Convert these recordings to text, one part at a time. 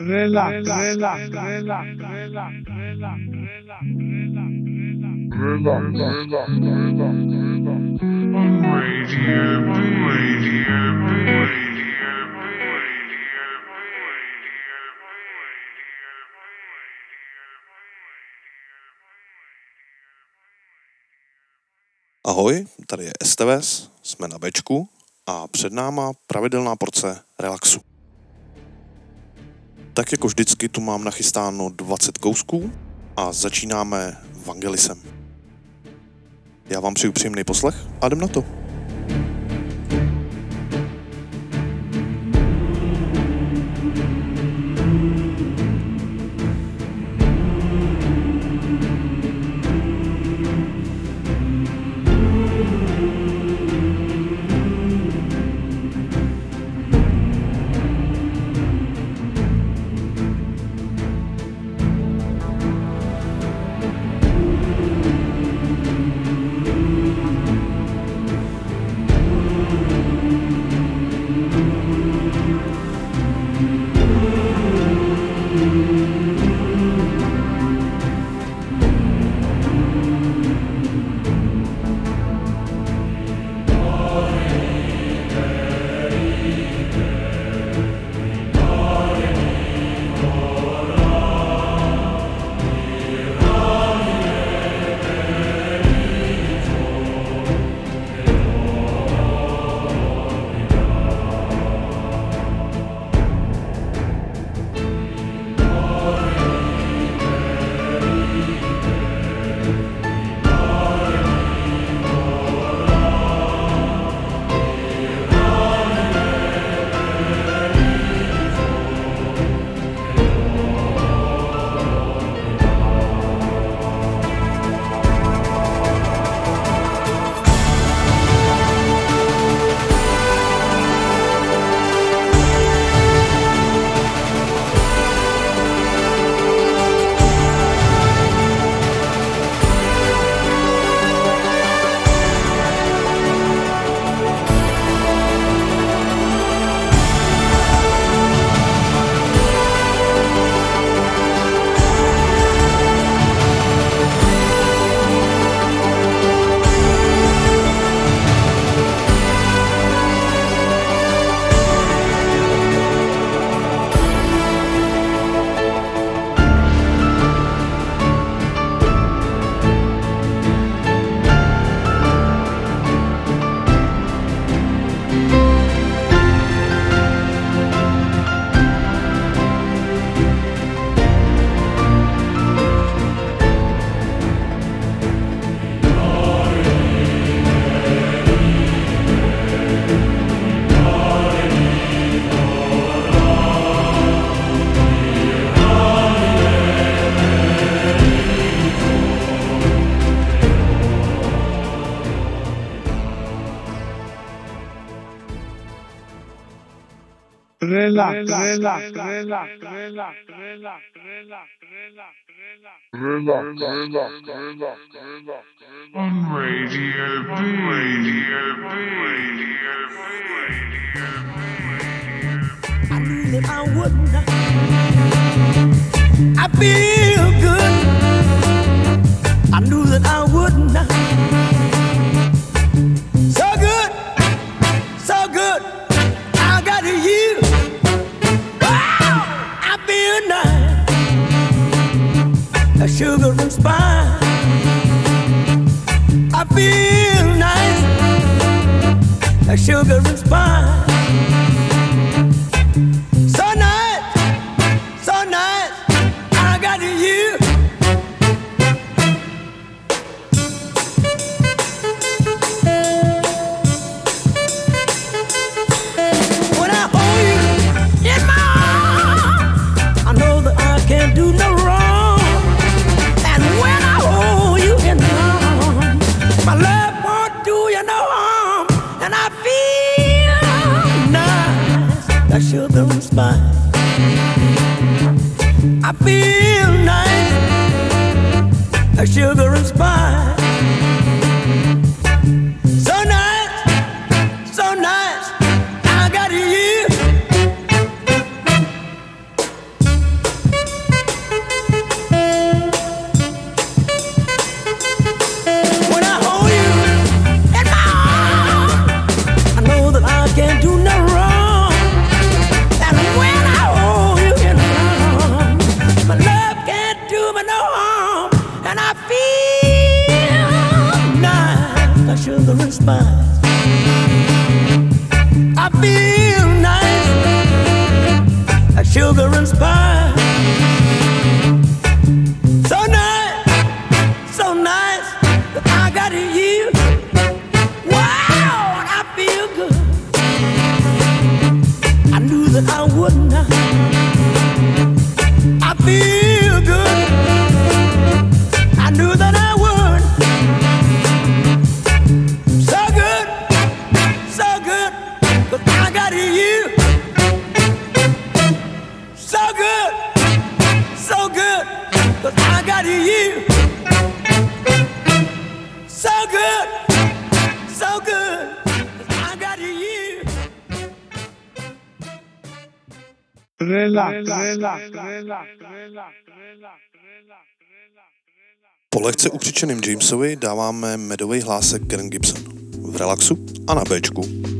relax, relax, relax, relax, relax, Ahoj, tady je STVS, jsme na Bečku a před náma pravidelná porce relaxu tak jako vždycky tu mám nachystáno 20 kousků a začínáme Vangelisem. Já vám přeju příjemný poslech a jdem na to. On Radio B, Radio B, Radio Radio Po lehce ukřičeným Jamesovi dáváme medový hlásek Karen Gibson. V relaxu a na Bčku.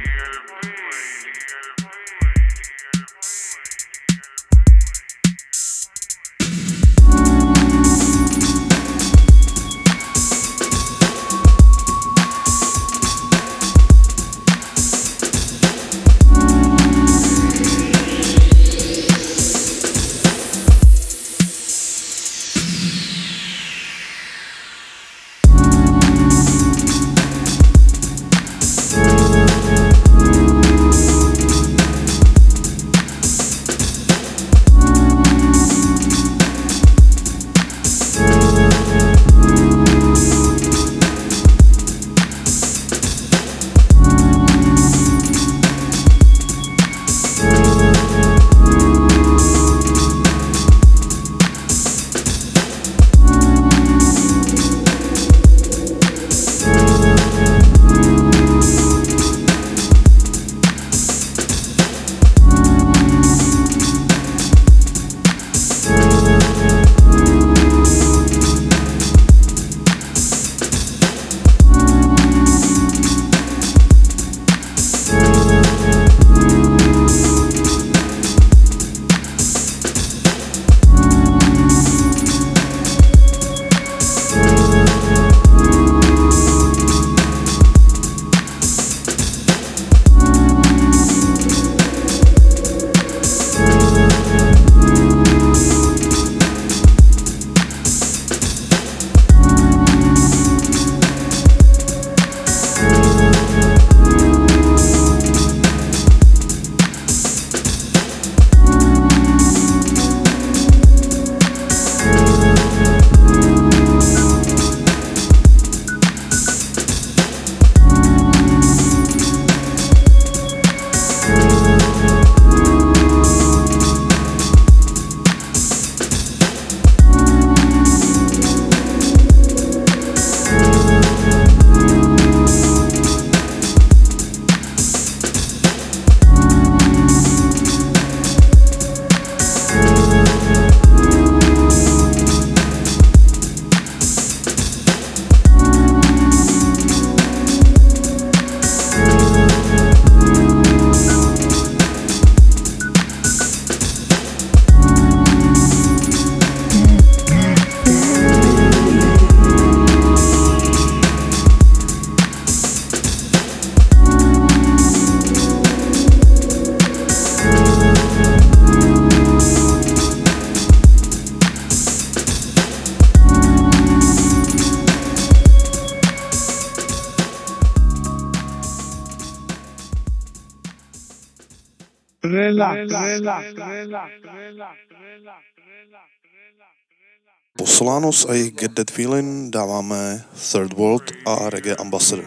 Po Solanos a jejich Get That Feeling dáváme Third World a Reggae Ambassador.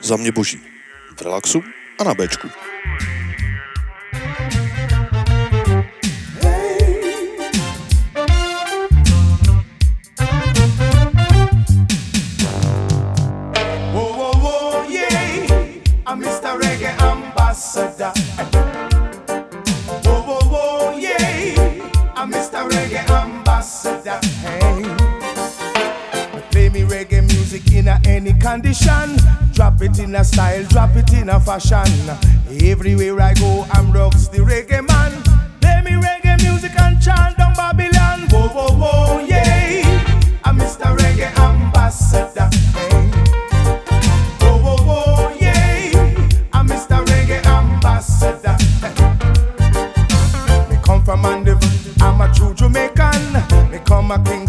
Za mě boží. V relaxu a na Bčku. Ambassador. Ambassador. Hey. Play me reggae music in a any condition. Drop it in a style, drop it in a fashion. Everywhere I go, I'm rocks the reggae man. Play me reggae Me come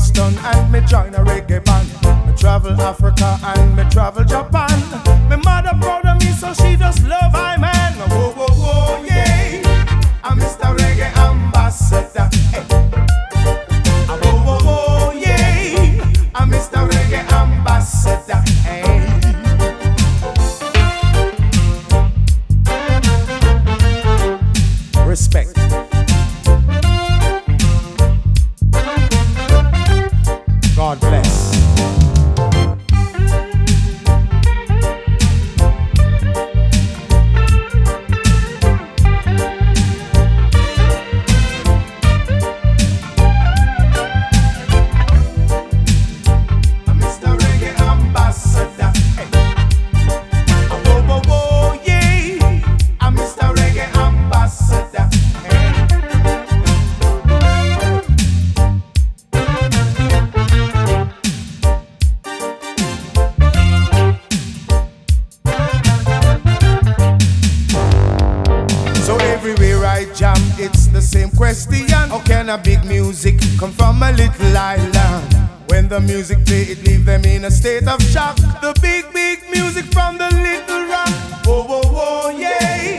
island? When the music play, it leave them in a state of shock. The big, big music from the little rock. Whoa, whoa, whoa, yeah.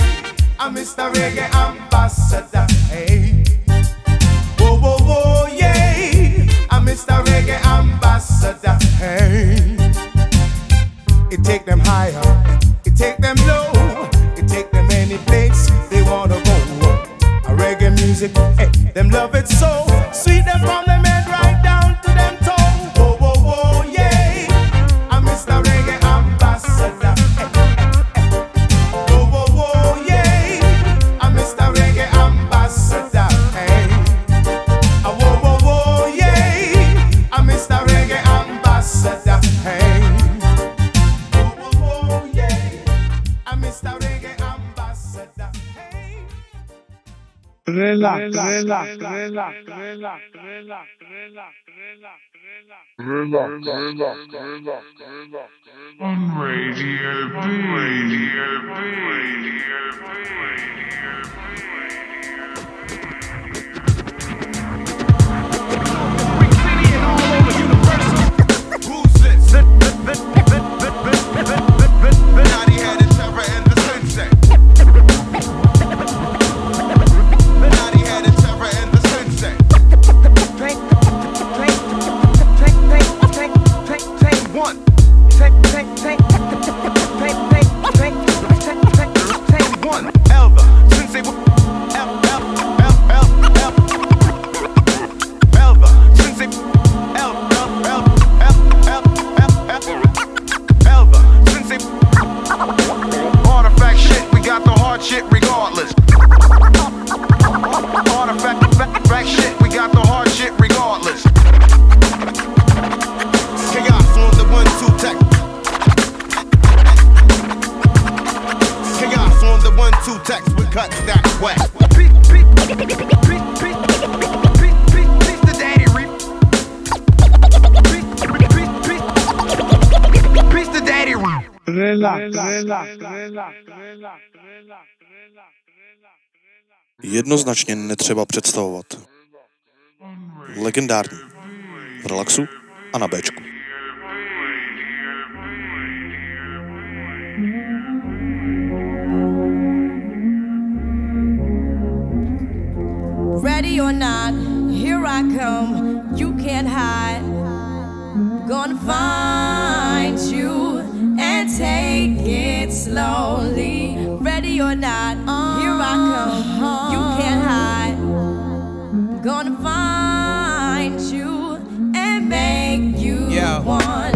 I'm Mr. Reggae Ambassador. Hey. Whoa, whoa, whoa, yeah. I'm Mr. Reggae Ambassador. Hey. It take them higher, it take them low, it take them any place they wanna go. A reggae music, eh, them love it so sweet them from relax. On Radio B. Radio B. Radio B. Radio Who's this? We got the hard regardless. Jednoznačně netřeba představovat. Legendární. V relaxu a na Bčku. Ready or not, here I come. You can't hide. Gonna find you and take it slowly. Ready or not, here I come. You can't hide. Gonna find you and make you Yeah. me.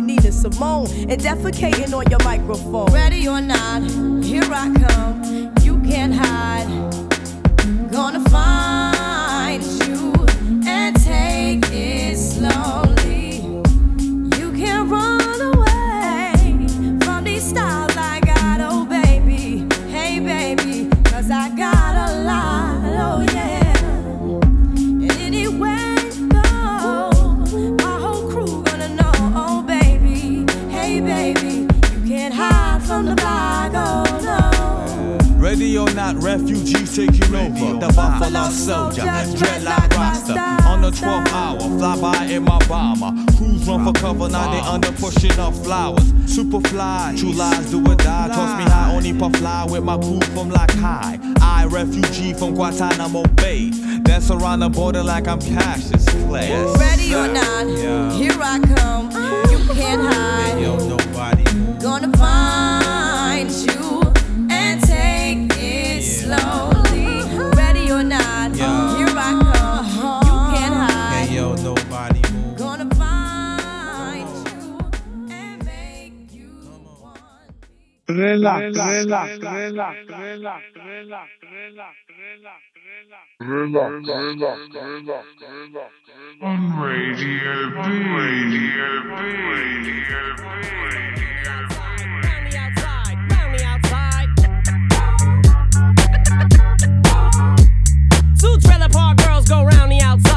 Simone and defecating on your microphone. Ready or not, here I come. You can't hide. Gonna find refugees taking over. The Buffalo Soldier, dreadlock roster. On the 12th hour, fly by in my bomber. Crews run for cover, now they under pushing up flowers. Superfly, true lies do or die. Toss me high, only puff fly with my crew from like high. I, refugee from Guantanamo Bay. Dance around the border like I'm Cassius Clay. Ready or not, Yeah. here I come. You can't me. Relax, relax, relax, relax, relax, relax, On Radio B. Radio B. Radio B. Round the outside, round the outside. Two trailer park girls go round the outside,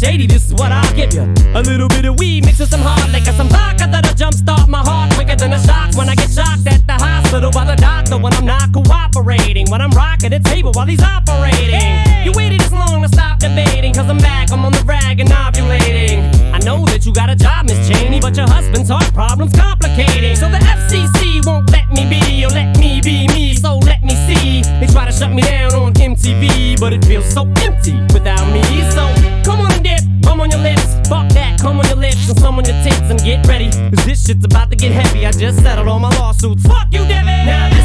shady, this is what I'll give you. A little bit of weed mixed with some hard liquor, some vodka that'll jumpstart my heart quicker than a shock when I get shocked at the hospital by the doctor when I'm not cooperating. When I'm rocking the table while he's operating. You waited this long to stop debating, cause I'm back. I'm on the rag and ovulating. I know that you got a job, Miss Cheney, but your husband's heart problem's complicating. So the FCC won't let me be, or let me be me, so let me see. They try to shut me down on MTV, but it feels so empty without me. So come on and dip, come on your lips, fuck that, come on your lips and some on your tits and get ready. Cause this shit's about to get heavy. I just settled all my lawsuits. Fuck you, Devin! Now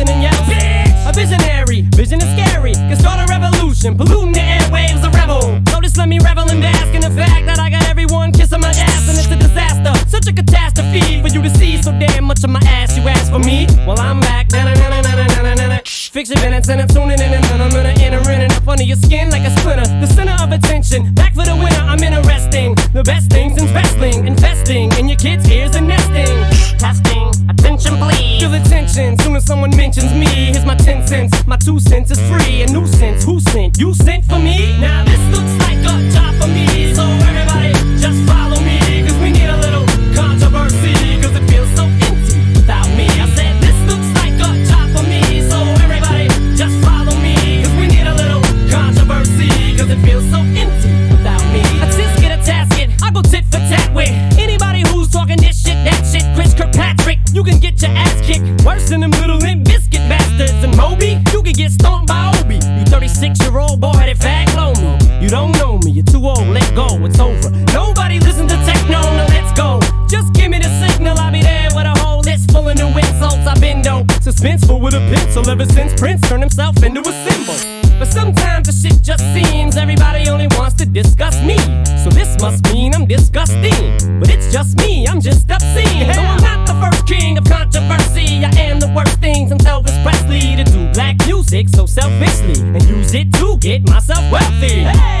A visionary vision is scary, can start a revolution, polluting the airwaves, a rebel. So just let me revel and bask in the fact that I got everyone kissing my ass, and it's a disaster. Such a catastrophe for you to see so damn much of my ass. You ask for me? Well, I'm back. Fix your minutes and I'm tuning in and I'm gonna enter in and up under your skin like a splinter. The center of attention, back for the winner. Two cents is free. A nuisance. Who sent? You sent music so selfishly and use it to get myself wealthy. Hey,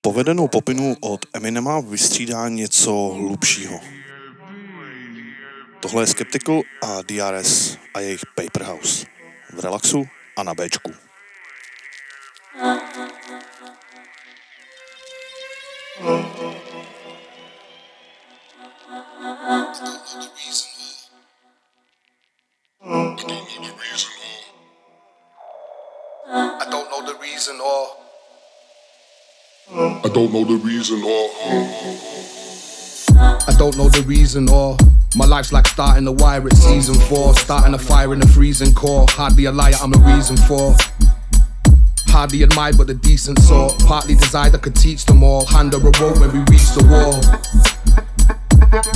Povedenou popinu od Eminema vystřídá něco hlubšího. Tohle je Skeptical a DRS a jejich Paperhouse. V relaxu a na Bčku. I don't know the reason or I don't know the reason or I don't know the reason or my life's like starting a wire at season four, starting a fire in the freezing core. Hardly a liar, I'm the reason for. Hardly admired, but the decent sort. Partly desired, I could teach them all. Hand her a rope when we reach the wall.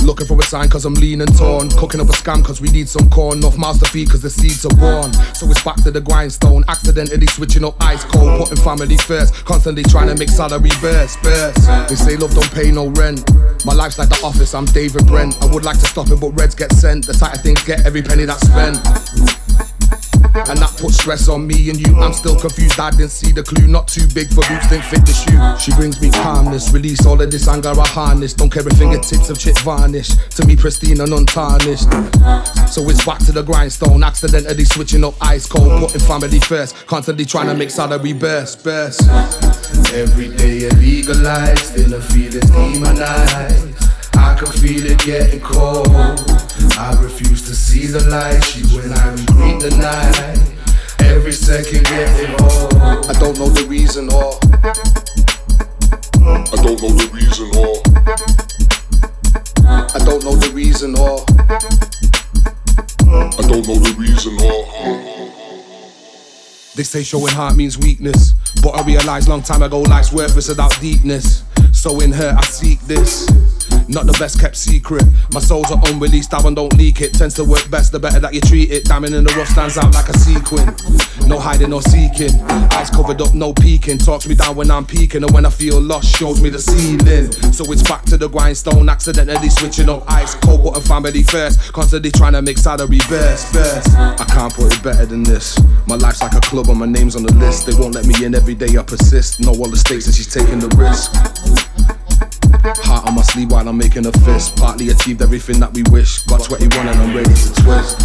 Looking for a sign cause I'm lean and torn. Cooking up a scam cause we need some corn. Mouths to feed cause the seeds are born. So it's back to the grindstone. Accidentally switching up ice cold. Putting family first. Constantly trying to make salary burst. burst. They say love don't pay no rent. My life's like the office, I'm David Brent. I would like to stop it, but reds get sent. The tighter things get every penny that's spent. And that puts stress on me and you. I'm still confused, I didn't see the clue. Not too big for boots, didn't fit the shoe. She brings me calmness, release all of this anger I harness. Don't care if fingertips of chip varnish. To me, pristine and untarnished. So it's back to the grindstone, accidentally switching up ice cold, putting family first. Constantly trying to make salary burst, burst. Every day illegalized, inner feelings demonized. I can feel it getting cold. I refuse to see the light. She when I regret the night. Every second getting old. I don't know the reason or I don't know the reason or I don't know the reason or I don't know the reason or They say showing heart means weakness. But I realized long time ago life's worthless without deepness. So in her I seek this. Not the best kept secret. My soul's are unreleased, one don't leak it. Tends to work best the better that you treat it. Diamond in the rough stands out like a sequin. No hiding no seeking. Eyes covered up, no peeking. Talks me down when I'm peeking, and when I feel lost, shows me the ceiling. So it's back to the grindstone, accidentally switching up ice cold, putting family first. Constantly trying to make salary burst, burst. I can't put it better than this. My life's like a club, and my name's on the list. They won't let me in every day, I persist. Know all the stakes, and she's taking the risk. Heart on my sleeve while I'm making a fist. Partly achieved everything that we wish. Got 21 and I'm ready to twist.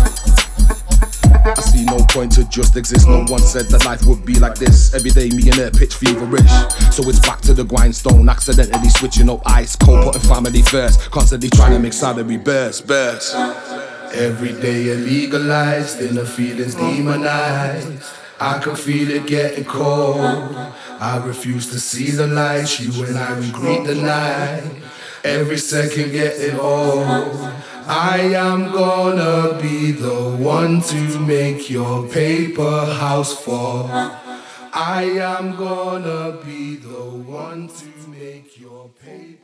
I see no point to just exist. No one said that life would be like this. Every day, me and her pitch feverish. So it's back to the grindstone. Accidentally switching up ice cold, putting family first. Constantly trying to make salary burst, burst. Every day illegalized, inner feelings demonized. I can feel it getting cold. I refuse to see the light. You and I, we greet the night. Every second getting old. I am gonna be the one to make your paper house fall. I am gonna be the one to make your paper.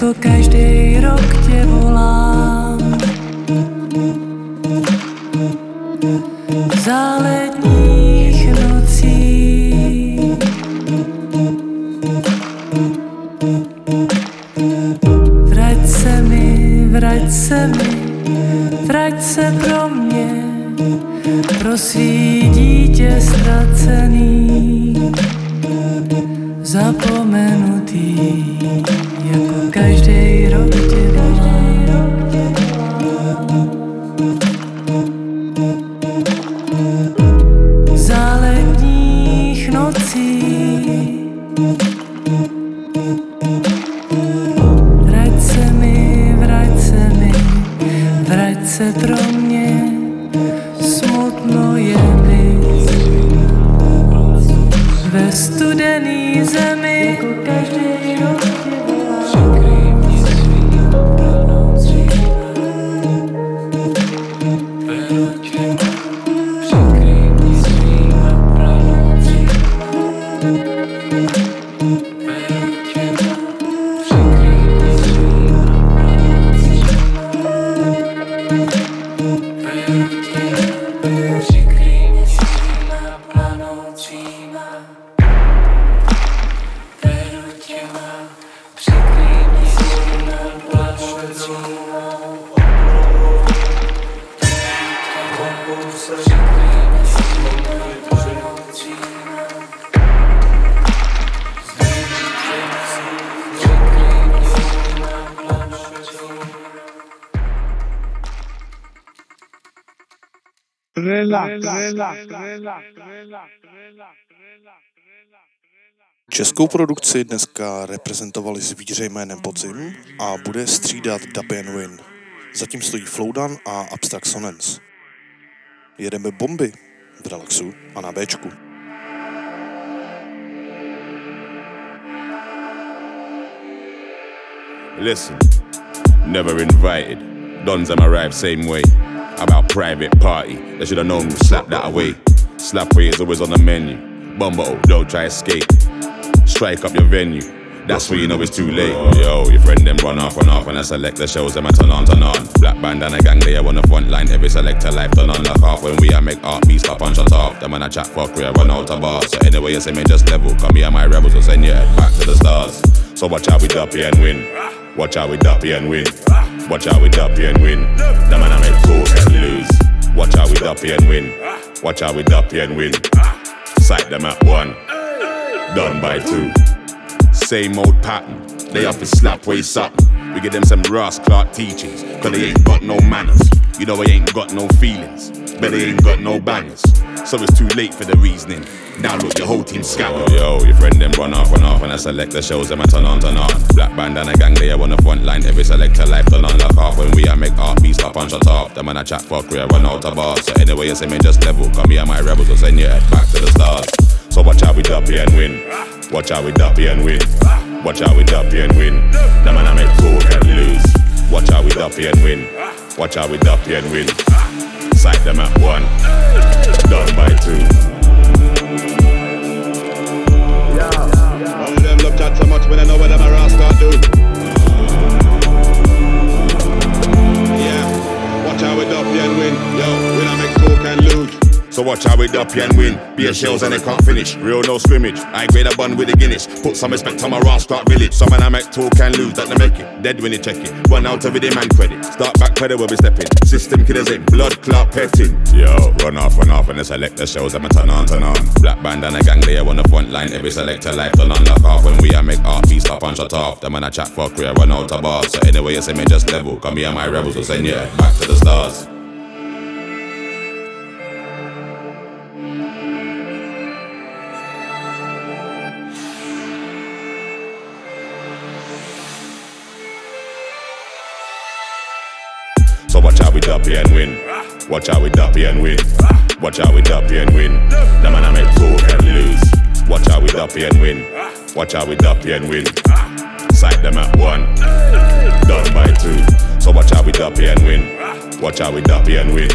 Jako každý rok tě volám. Za letních nocí Vrať se mi, vrať se mi, vrať se pro mě Pro svý dítě ztracený Zapomenutý jako každý Českou produkci dneska reprezentovali zvíře jménem Podzim a bude střídat Dapian Win. Zatím stojí Flowdan a Abstract Sonance. Jedeme bomby v relaxu a na Bčku. Listen, never invited. Dons them arrive same way. About private party, they should have known we slap that away. Slap away is always on the menu. Bumbo, don't try escape. Strike up your venue. That's where you know it's too late. Yo, your friend them run off, and off, and I select the shows them a turn on, turn on. Black band and a gang, they are on the front line. Every selector life turn on, lock off. When we a make art, beat stop and shut off. Them man I chat fuck, we run out of bars. So anyway, you say me just level. Come here, my rebels will send you back to the stars. So watch out with Duppy and win. Watch out with Duppy and win. Watch out with Duppy and win. The man I make talk and lose. Watch out with Duppy and win. Watch out with Duppy and win. Sight them at one. Done by two. Same old pattern. They up to slap waist up. We give them some Ross Clark teachings. Cause they ain't got no manners. You know they ain't got no feelings. But they ain't got no bangers. So it's too late for the reasoning. Now look, your whole team scattered. Yo, your friend them run off, run off. and I select the shows, them I turn on, turn on. Black band and a gang, they on the front line. Every selector life turn on, lock off. When we a make art, beat stop and shut off. Them man I chat we a run out of bars. So anyway, you say me just level. Come here, my rebels will send you head back to the stars. So watch out with Duppy and win. Watch out with Duppy and win. Watch out with Duppy and win. The man I make talk and lose. Watch out with Duppy and win. Watch out with Duppy and win. Sight them at one. Done by two. Yeah. All them love chat so much when I know what them a rascal do. Yeah, watch out with Duppy and win. Yo, when I make talk and lose. So watch how we duppy and win. Beer shells and they can't finish. Real no scrimmage. I grade a bun with the Guinness. Put some respect on my rascal village. Some man I make talk and lose that they make it. Dead when you check it. One out of it, man credit. Start back credit where we stepping. System killers in. Blood clot petting. Yo, run off, run off, and they select the shows a turn on, turn on. Black band and a gang layer on the front line. Every selector life done unlock off. When we a make art, beat stop and shut off. The man I chat for career, run out of bars. So anyway, you say me just level. Come here, my rebels will send you back to the stars. Duppy and win. Watch how we duppy and win. Watch how we duppy and win. The man I make talk and lose. Watch how we duppy and win. Watch how we duppy and win. Sight them at one. Done by two. So watch how we duppy and win. Watch how we duppy and win.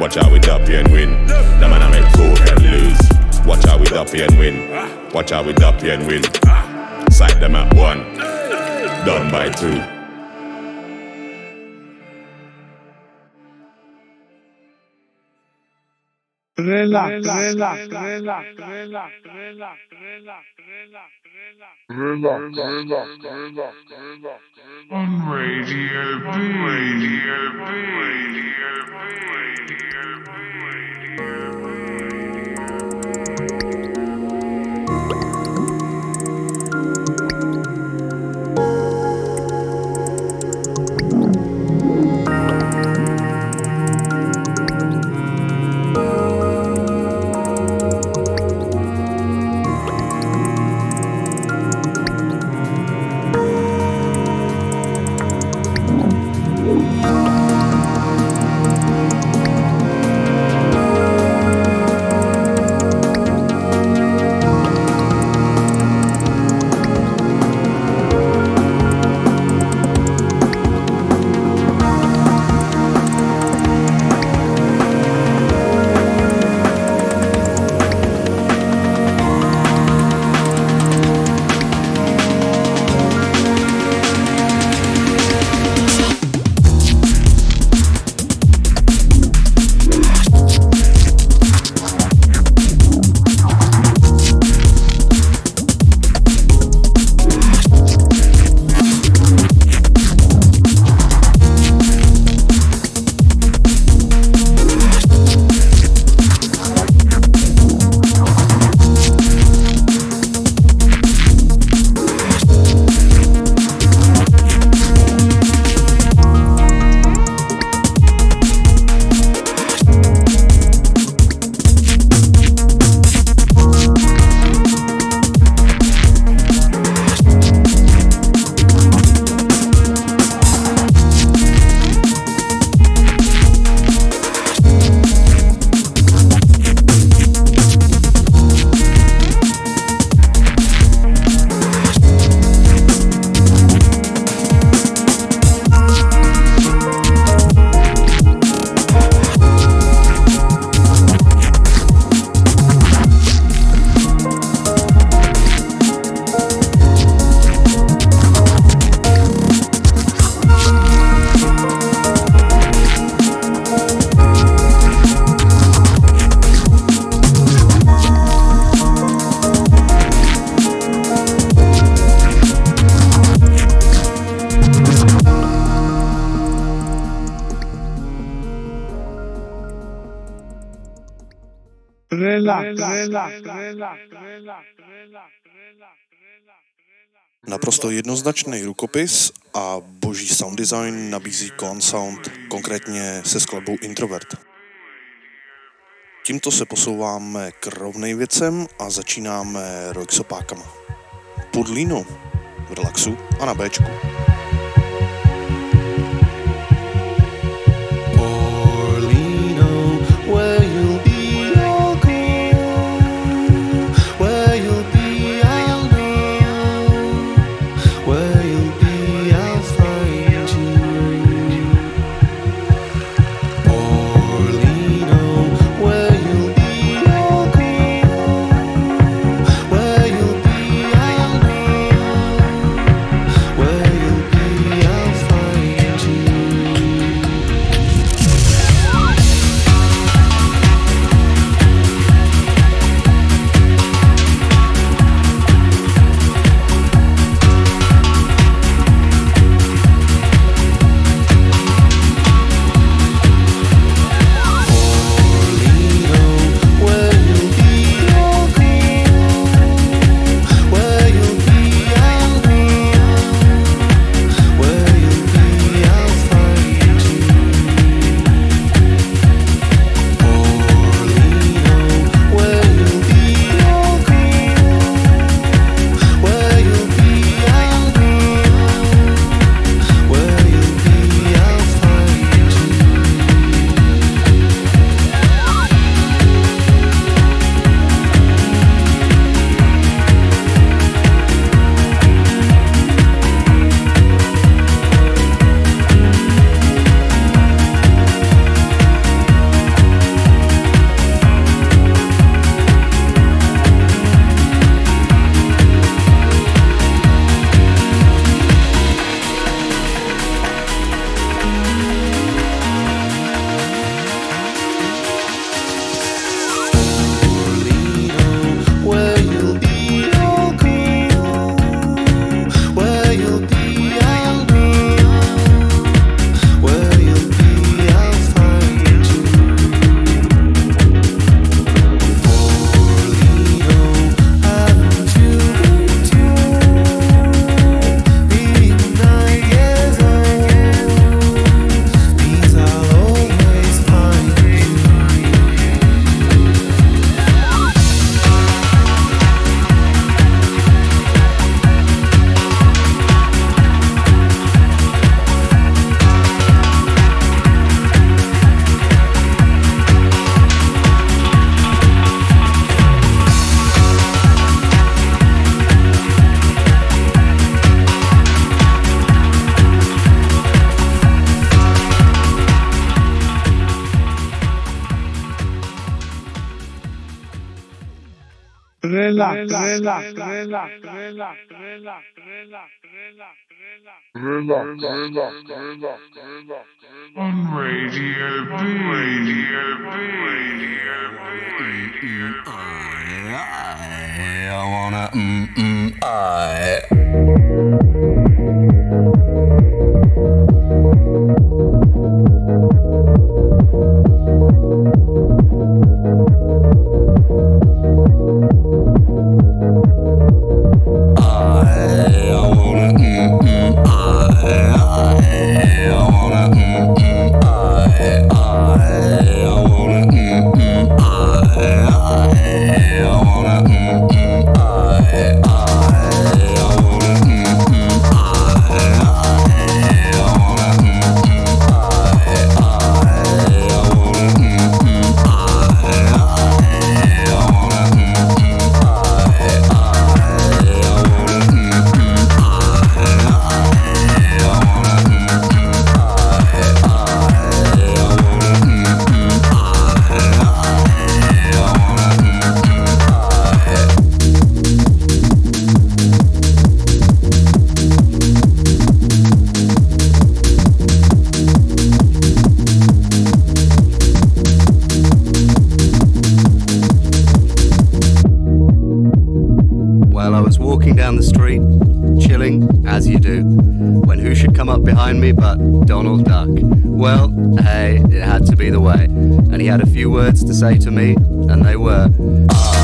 Watch how we duppy and win. The man I make talk and lose. Watch how we duppy and win. Watch how we duppy and win. Sight them at one. Done by two. Relax, relax, relax, relax, relax, relax, On Radio B. Radio B. Radio B. Radio Naprosto jednoznačný rukopis a boží sound design nabízí Clan Sound, konkrétně se skladbou Introvert. Tímto se posouváme k rovnej věcem a začínáme Roixopákama. Pudlíno v relaxu a na Bčku. Relax, relax, relax, relax, relax, relax, On Radio B. Radio B. Radio B. I wanna mm mm I. behind me but Donald Duck? Well, hey, it had to be the way. And he had a few words to say to me, and they were. doing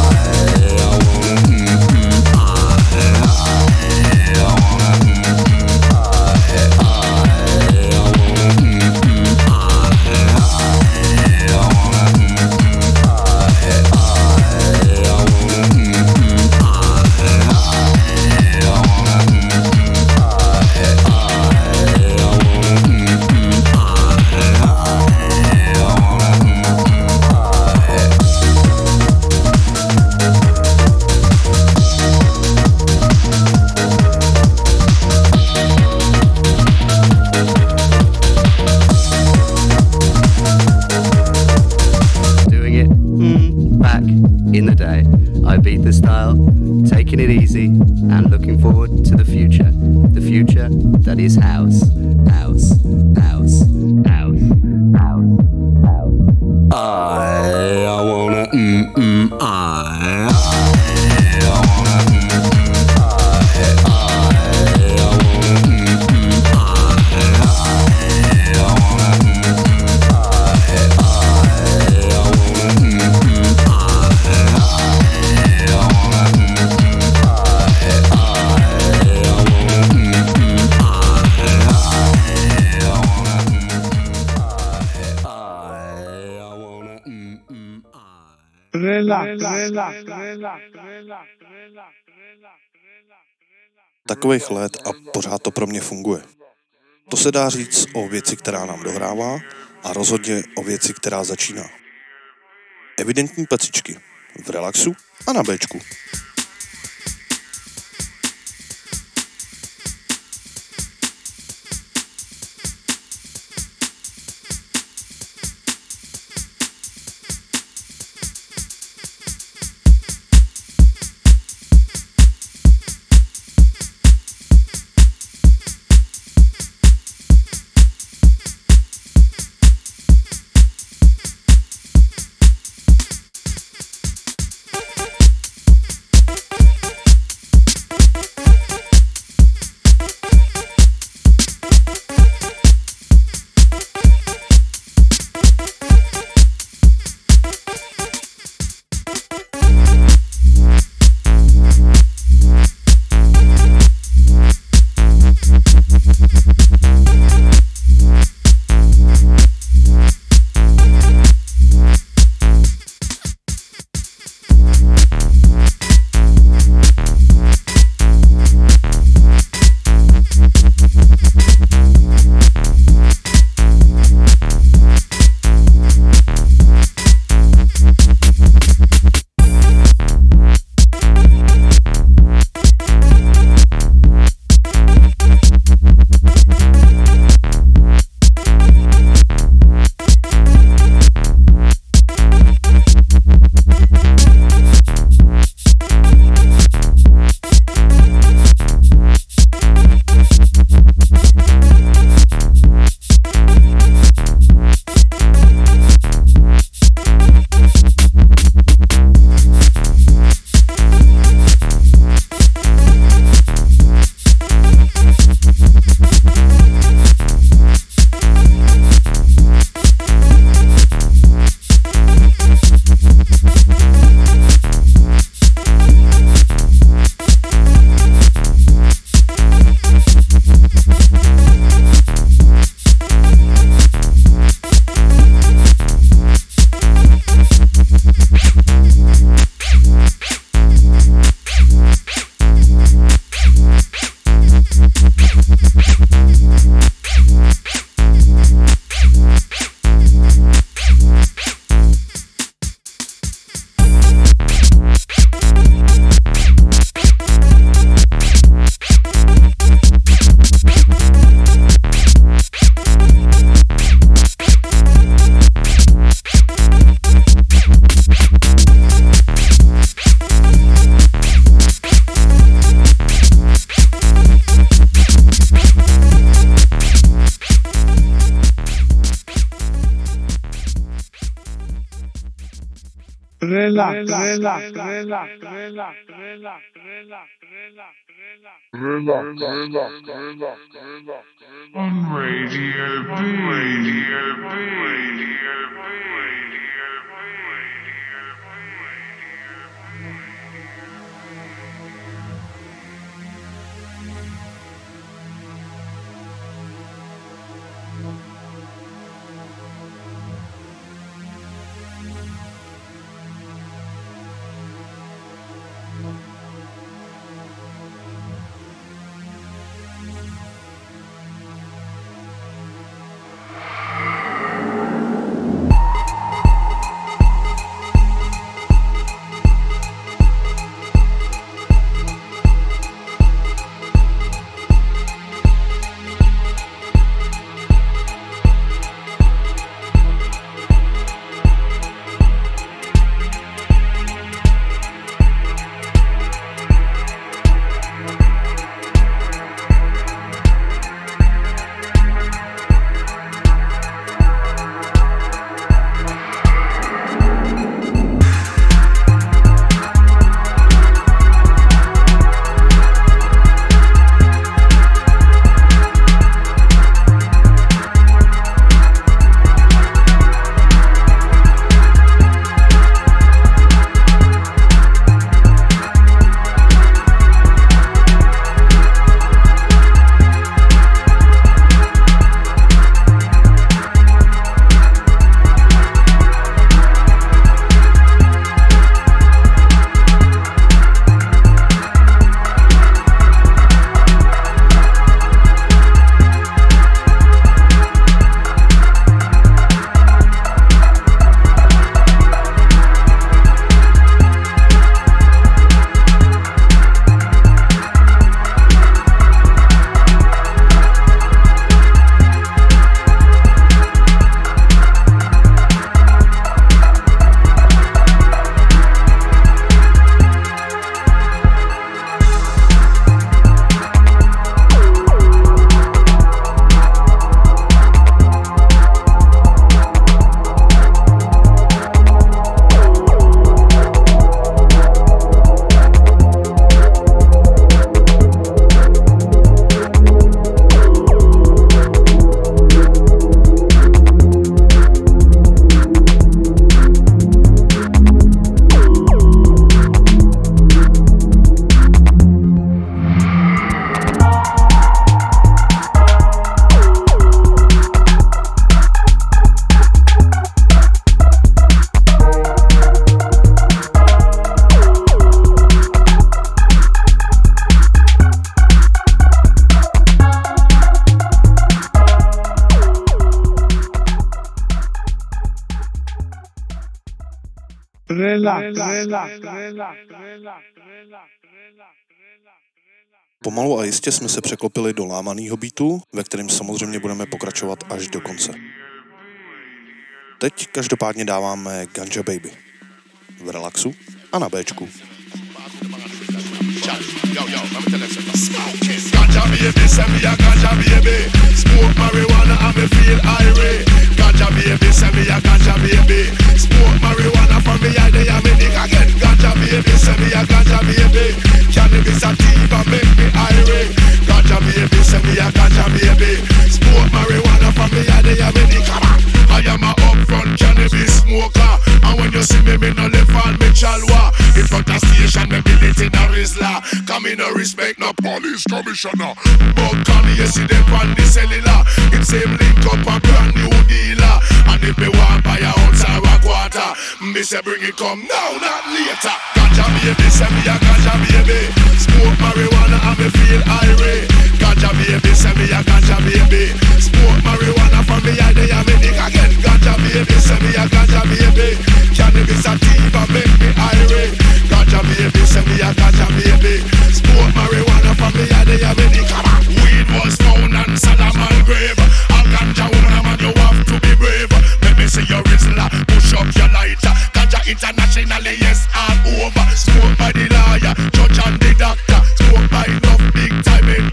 relax, relax, relax, relax, relax. Takových let a pořád to pro mě funguje. To se dá říct o věci, která nám dohrává a rozhodně o věci, která začíná. Evidentní pecičky. V relaxu a na Bčku. Relax, relax, relax, relax, relax, relax, on Pomalu a jistě jsme se překlopili do lámaného beatu, ve kterém samozřejmě budeme pokračovat až do konce. Teď každopádně dáváme Ganja Baby. V relaxu a na Bčku. Yo, yo, let me tell you something. Baby, send me a ganja baby. Smoke marijuana and me feel irate. Ganja baby, send me a ganja baby. Smoke marijuana from me eye, they me dick again. Ganja baby, send me a ganja baby. Cannabis sativa make me irate. Ganja baby, send me a ganja baby. Smoke marijuana from me eye, they me dick. I am a upfront cannabis smoker. And when you see me, me no left on me chalwa. In front of station, me build it in a Rizla. Come in no respect, no police commissioner. But come here, see them on the cellular? It same link up a brand new dealer. And if me want buy a ounce or a quarter Me say bring it come now, not later. Ganja baby, send me a ganja baby. Smoke marijuana and me feel irate Ganja baby, send me a ganja baby. Smoke marijuana from me eye, they have me dick again Ganja baby, send me a ganja baby. Cannabis sativa make me irate Ganja baby, send me a ganja baby. Smoke marijuana from me they have me dick Weed was found on Solomon grave. A ganja woman, man, you have to be brave. Let me see your Rizla, push up your lighter. Ganja internationally, yes, all over. Smoke by the lawyer, judge and the doctor. Smoke by enough big time entertainer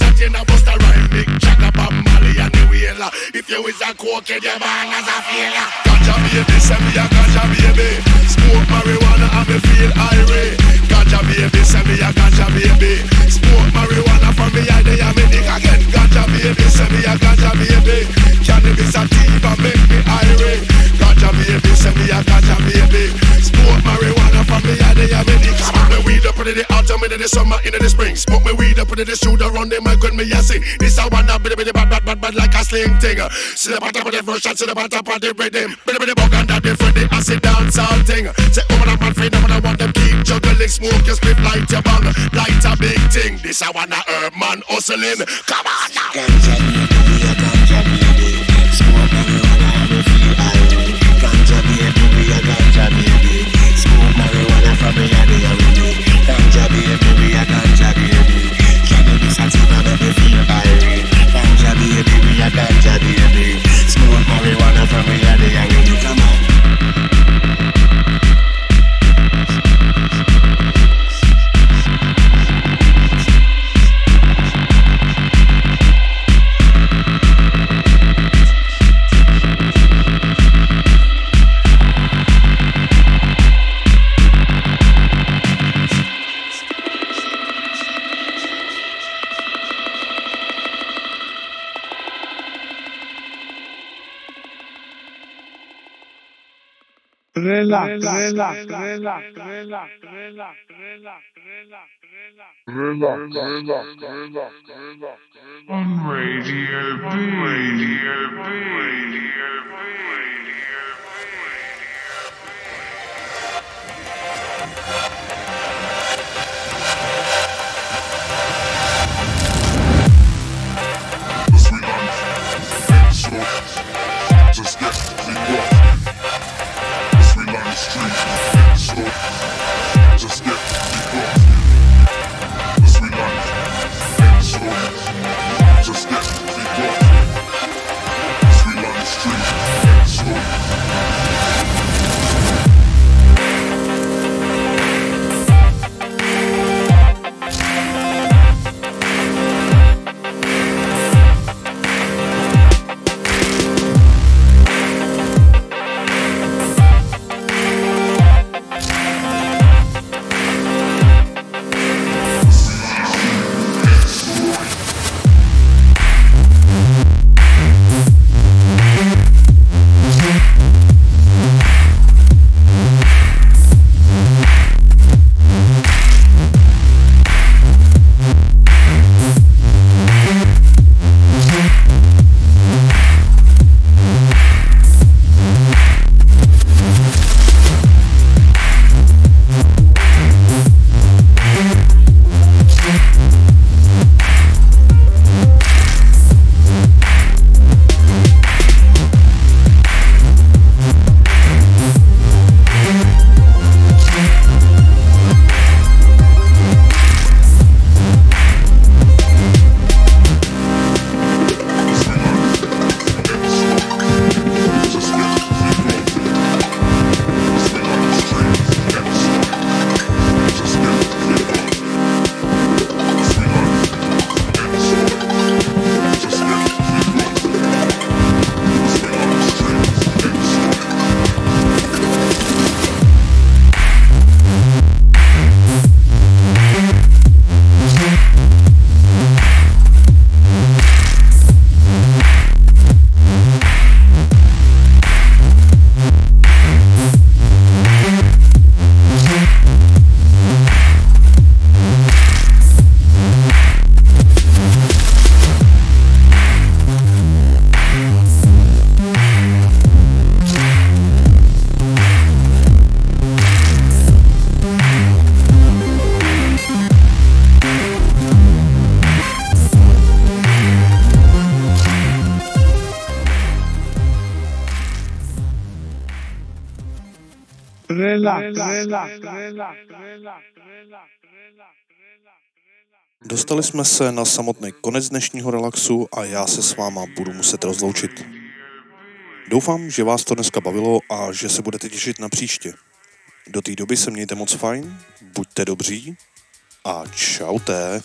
You is a coke cokehead, your man as a failure. Ganja baby, send me a ganja baby. Smoke marijuana and me feel irate. Ganja baby, send me a ganja baby. Smoke marijuana for me and they me dick again. Ganja baby, send me a ganja baby. Cannabis a thief and make me irate. Ganja baby, send me a ganja baby the autumn, into the summer, into the spring. Smoke me weed up into the shooter, run the mic when me a sing. This I wanna be the bad, bad, bad, bad like a sling thing. See the bottom of the version, see the bottom of the rhythm. Billy billy bug and that different, the acid dance all thing. Say over the man free, never want them keep juggling. Smoke your split, light your bong, light a big thing. This I wanna herb man hustling. Come on now. From Relax, relax, relax, relax, relax, relax, relax, On Radio B. Radio B. Radio B. Dostali jsme se na samotný konec dnešního relaxu a já se s váma budu muset rozloučit. Doufám, že vás to dneska bavilo a že se budete těšit na příště. Do té doby se mějte moc fajn, buďte dobří a čaute.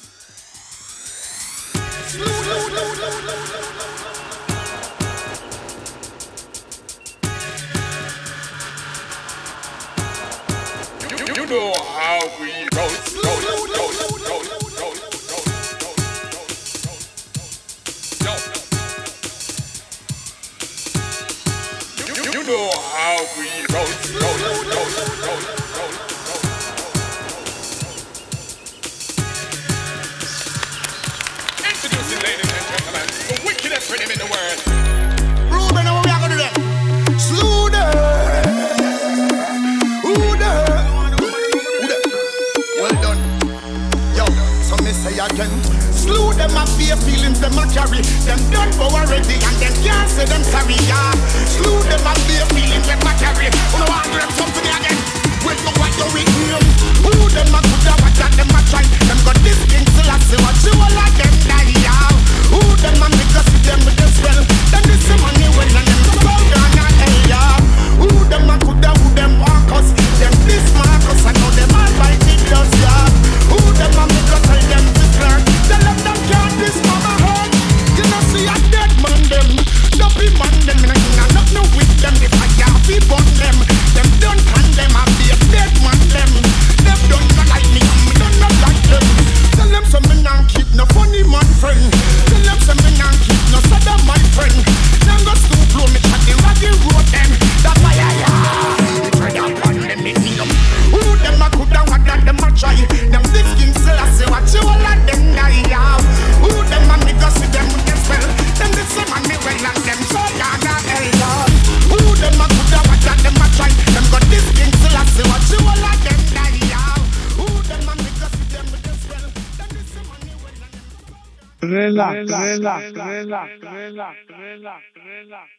You, you know how we know how we roll. Introducing, ladies and gentlemen, the wickedest in the world. Ruben, what we gonna do Well done. Yo, so me say again slew them a fear feelings them a carry. Them done for already and them can't say them sorry. Yeah, slew them a fear feelings them a carry. Oh no, I grab something again. Wait no what you with him. Who them a could have what that them a try. Them got this king still I see what you all like them die. Yeah, who them a relax, relax, relax, relax, relax, relax,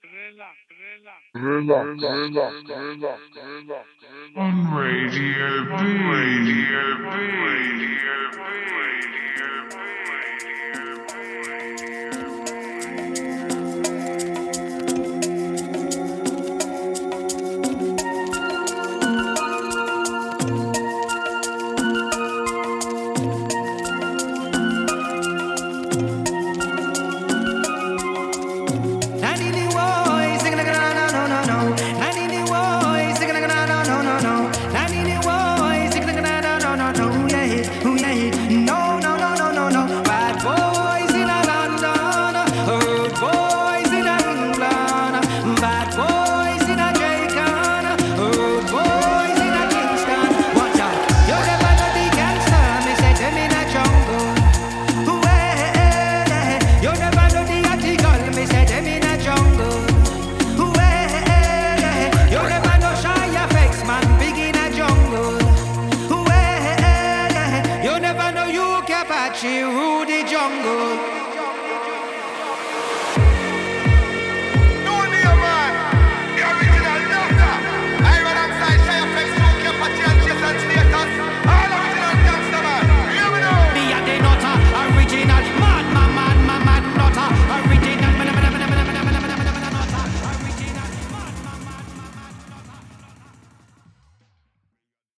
on Radio B, Radio B, Radio Radio B.